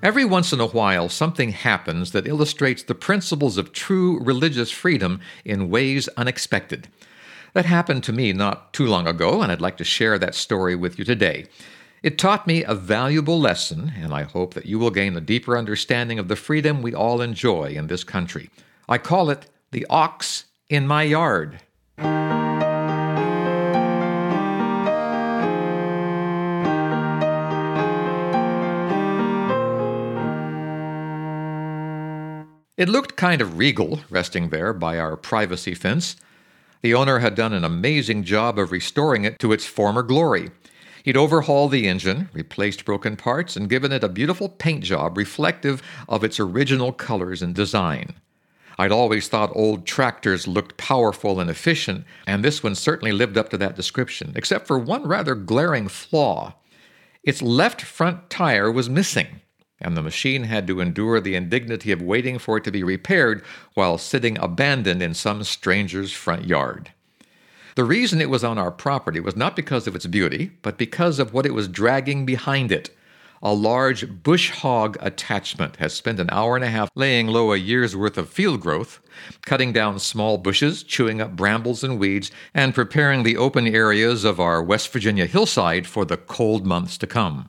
Every once in a while, something happens that illustrates the principles of true religious freedom in ways unexpected. That happened to me not too long ago, and I'd like to share that story with you today. It taught me a valuable lesson, and I hope that you will gain a deeper understanding of the freedom we all enjoy in this country. I call it the ox in my yard. It looked kind of regal, resting there by our privacy fence. The owner had done an amazing job of restoring it to its former glory. He'd overhauled the engine, replaced broken parts, and given it a beautiful paint job reflective of its original colors and design. I'd always thought old tractors looked powerful and efficient, and this one certainly lived up to that description, except for one rather glaring flaw. Its left front tire was missing and the machine had to endure the indignity of waiting for it to be repaired while sitting abandoned in some stranger's front yard. The reason it was on our property was not because of its beauty, but because of what it was dragging behind it. A large bush hog attachment has spent an hour and a half laying low a year's worth of field growth, cutting down small bushes, chewing up brambles and weeds, and preparing the open areas of our West Virginia hillside for the cold months to come.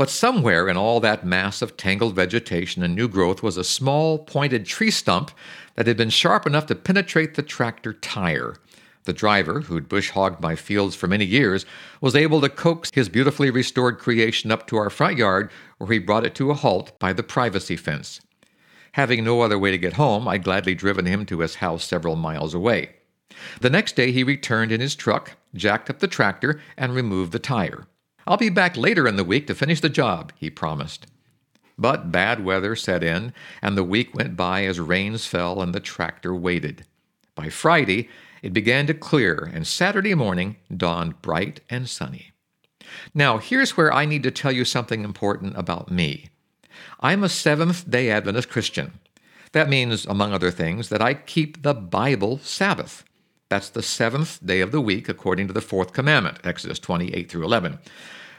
But somewhere in all that mass of tangled vegetation and new growth was a small, pointed tree stump that had been sharp enough to penetrate the tractor tire. The driver, who'd bush hogged my fields for many years, was able to coax his beautifully restored creation up to our front yard, where he brought it to a halt by the privacy fence. Having no other way to get home, I'd gladly driven him to his house several miles away. The next day he returned in his truck, jacked up the tractor, and removed the tire. I'll be back later in the week to finish the job, he promised. But bad weather set in, and the week went by as rains fell and the tractor waited. By Friday, it began to clear, and Saturday morning dawned bright and sunny. Now, here's where I need to tell you something important about me. I'm a Seventh day Adventist Christian. That means, among other things, that I keep the Bible Sabbath. That's the seventh day of the week, according to the fourth commandment, Exodus 28 through 11.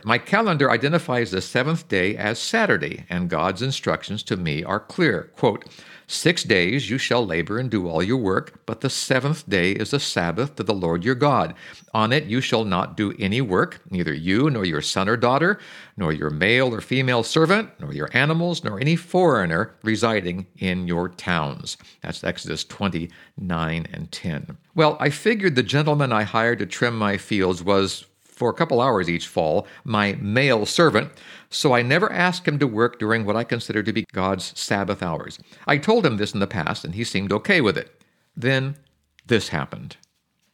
My calendar identifies the seventh day as Saturday, and God's instructions to me are clear. Quote, Six days you shall labor and do all your work, but the seventh day is a Sabbath to the Lord your God. On it you shall not do any work, neither you nor your son or daughter, nor your male or female servant, nor your animals, nor any foreigner residing in your towns. That's Exodus 29 and 10. Well, I figured the gentleman I hired to trim my fields was for a couple hours each fall, my male servant, so I never asked him to work during what I consider to be God's Sabbath hours. I told him this in the past, and he seemed okay with it. Then this happened.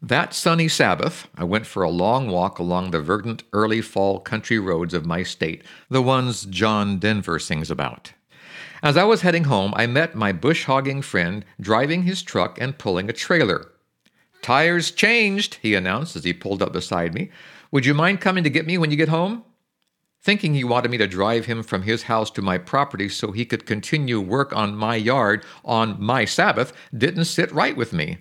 That sunny Sabbath, I went for a long walk along the verdant early fall country roads of my state, the ones John Denver sings about. As I was heading home, I met my bush hogging friend driving his truck and pulling a trailer. Tires changed, he announced as he pulled up beside me. Would you mind coming to get me when you get home? Thinking he wanted me to drive him from his house to my property so he could continue work on my yard on my Sabbath didn't sit right with me.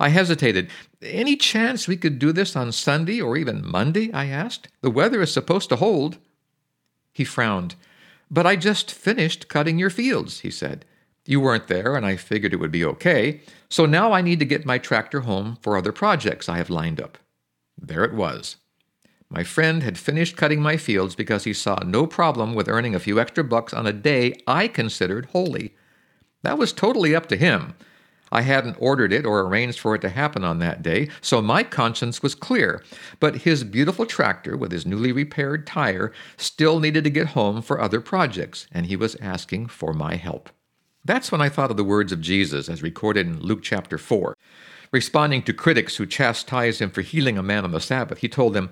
I hesitated. Any chance we could do this on Sunday or even Monday? I asked. The weather is supposed to hold. He frowned. But I just finished cutting your fields, he said. You weren't there, and I figured it would be okay. So now I need to get my tractor home for other projects I have lined up. There it was. My friend had finished cutting my fields because he saw no problem with earning a few extra bucks on a day I considered holy. That was totally up to him. I hadn't ordered it or arranged for it to happen on that day, so my conscience was clear. But his beautiful tractor, with his newly repaired tire, still needed to get home for other projects, and he was asking for my help. That's when I thought of the words of Jesus as recorded in Luke chapter 4. Responding to critics who chastised him for healing a man on the Sabbath, he told them,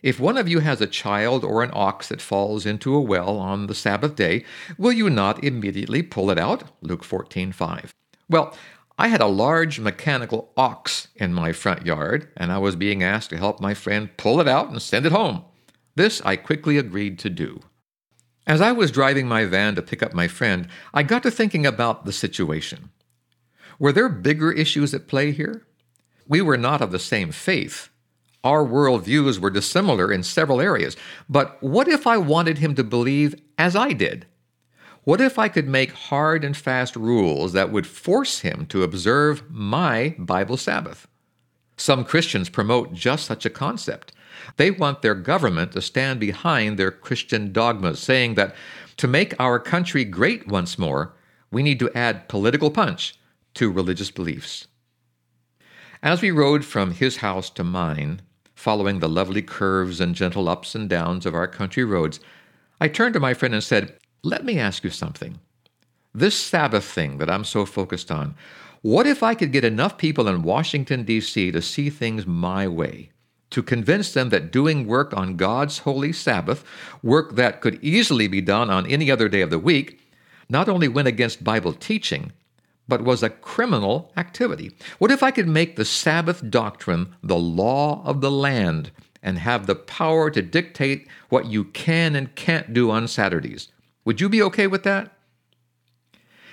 if one of you has a child or an ox that falls into a well on the Sabbath day, will you not immediately pull it out? Luke 14, 5. Well, I had a large mechanical ox in my front yard, and I was being asked to help my friend pull it out and send it home. This I quickly agreed to do. As I was driving my van to pick up my friend, I got to thinking about the situation. Were there bigger issues at play here? We were not of the same faith. Our worldviews were dissimilar in several areas. But what if I wanted him to believe as I did? What if I could make hard and fast rules that would force him to observe my Bible Sabbath? Some Christians promote just such a concept. They want their government to stand behind their Christian dogmas, saying that to make our country great once more, we need to add political punch to religious beliefs. As we rode from his house to mine, following the lovely curves and gentle ups and downs of our country roads, I turned to my friend and said, Let me ask you something. This Sabbath thing that I'm so focused on, what if I could get enough people in Washington, D.C. to see things my way? To convince them that doing work on God's holy Sabbath, work that could easily be done on any other day of the week, not only went against Bible teaching, but was a criminal activity. What if I could make the Sabbath doctrine the law of the land and have the power to dictate what you can and can't do on Saturdays? Would you be okay with that?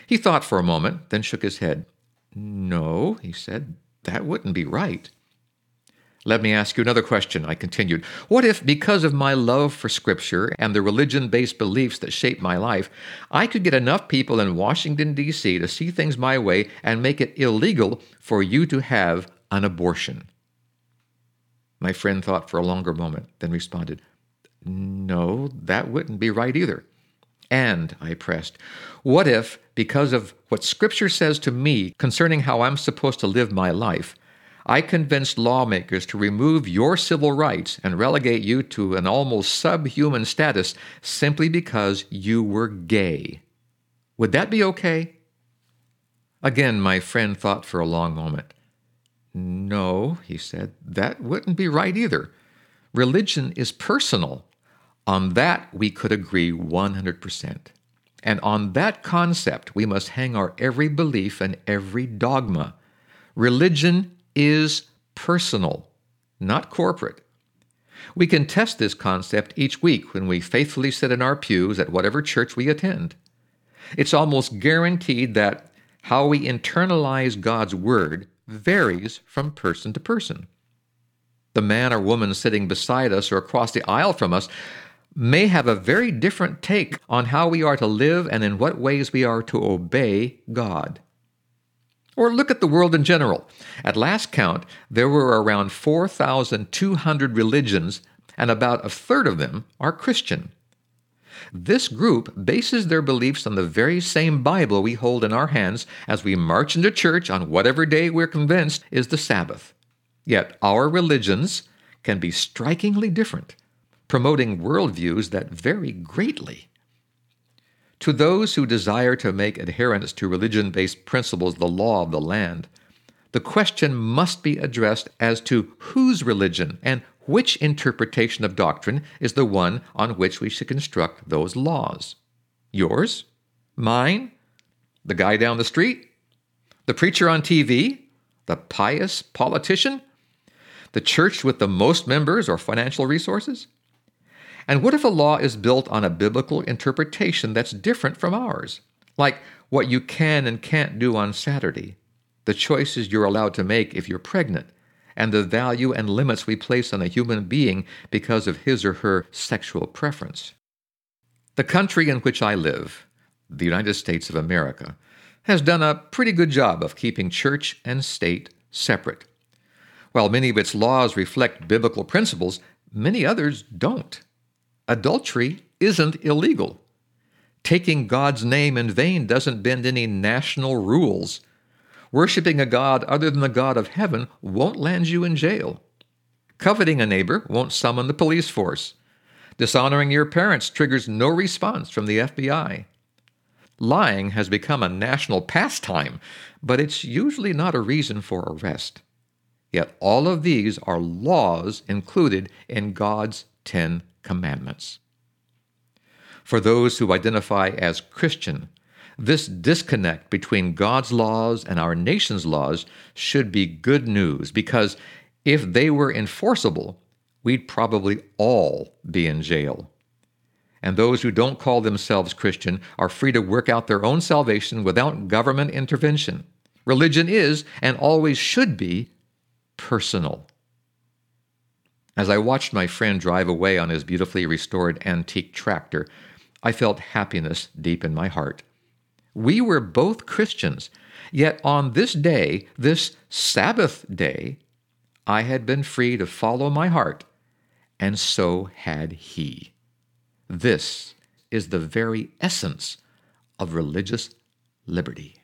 He thought for a moment, then shook his head. No, he said, that wouldn't be right. Let me ask you another question, I continued. What if, because of my love for Scripture and the religion based beliefs that shape my life, I could get enough people in Washington, D.C. to see things my way and make it illegal for you to have an abortion? My friend thought for a longer moment, then responded, No, that wouldn't be right either. And, I pressed, what if, because of what Scripture says to me concerning how I'm supposed to live my life, I convinced lawmakers to remove your civil rights and relegate you to an almost subhuman status simply because you were gay. Would that be okay? Again, my friend thought for a long moment. No, he said, that wouldn't be right either. Religion is personal. On that, we could agree 100%. And on that concept, we must hang our every belief and every dogma. Religion is personal, not corporate. We can test this concept each week when we faithfully sit in our pews at whatever church we attend. It's almost guaranteed that how we internalize God's Word varies from person to person. The man or woman sitting beside us or across the aisle from us may have a very different take on how we are to live and in what ways we are to obey God. Or look at the world in general. At last count, there were around 4,200 religions, and about a third of them are Christian. This group bases their beliefs on the very same Bible we hold in our hands as we march into church on whatever day we're convinced is the Sabbath. Yet our religions can be strikingly different, promoting worldviews that vary greatly. To those who desire to make adherence to religion based principles the law of the land, the question must be addressed as to whose religion and which interpretation of doctrine is the one on which we should construct those laws. Yours? Mine? The guy down the street? The preacher on TV? The pious politician? The church with the most members or financial resources? And what if a law is built on a biblical interpretation that's different from ours? Like what you can and can't do on Saturday, the choices you're allowed to make if you're pregnant, and the value and limits we place on a human being because of his or her sexual preference. The country in which I live, the United States of America, has done a pretty good job of keeping church and state separate. While many of its laws reflect biblical principles, many others don't. Adultery isn't illegal. Taking God's name in vain doesn't bend any national rules. Worshipping a God other than the God of heaven won't land you in jail. Coveting a neighbor won't summon the police force. Dishonoring your parents triggers no response from the FBI. Lying has become a national pastime, but it's usually not a reason for arrest. Yet all of these are laws included in God's Ten Commandments. For those who identify as Christian, This disconnect between God's laws and our nation's laws should be good news because if they were enforceable, we'd probably all be in jail. And those who don't call themselves Christian are free to work out their own salvation without government intervention. Religion is, and always should be, personal. As I watched my friend drive away on his beautifully restored antique tractor, I felt happiness deep in my heart. We were both Christians, yet on this day, this Sabbath day, I had been free to follow my heart, and so had he. This is the very essence of religious liberty.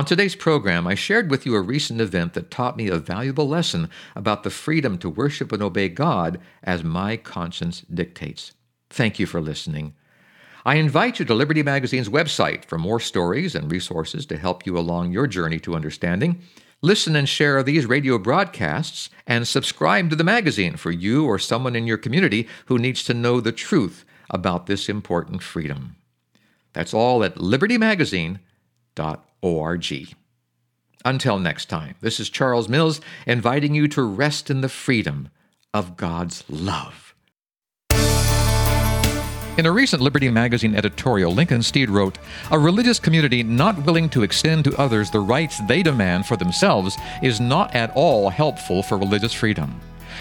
On today's program, I shared with you a recent event that taught me a valuable lesson about the freedom to worship and obey God as my conscience dictates. Thank you for listening. I invite you to Liberty Magazine's website for more stories and resources to help you along your journey to understanding. Listen and share these radio broadcasts and subscribe to the magazine for you or someone in your community who needs to know the truth about this important freedom. That's all at libertymagazine.org org. Until next time, this is Charles Mills inviting you to rest in the freedom of God's love. In a recent Liberty Magazine editorial, Lincoln Steed wrote A religious community not willing to extend to others the rights they demand for themselves is not at all helpful for religious freedom.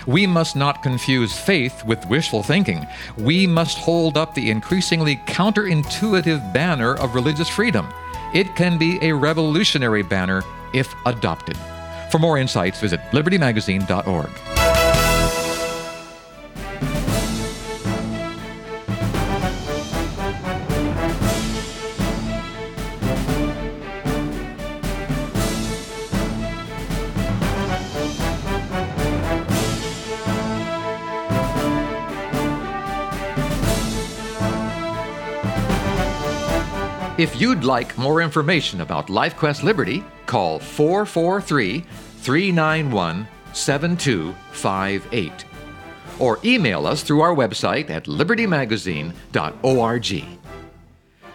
We must not confuse faith with wishful thinking. We must hold up the increasingly counterintuitive banner of religious freedom. It can be a revolutionary banner if adopted. For more insights, visit libertymagazine.org. If you'd like more information about LifeQuest Liberty, call 443 391 7258 or email us through our website at libertymagazine.org.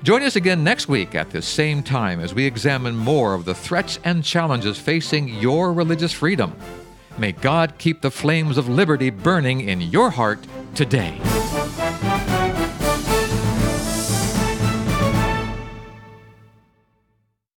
Join us again next week at this same time as we examine more of the threats and challenges facing your religious freedom. May God keep the flames of liberty burning in your heart today.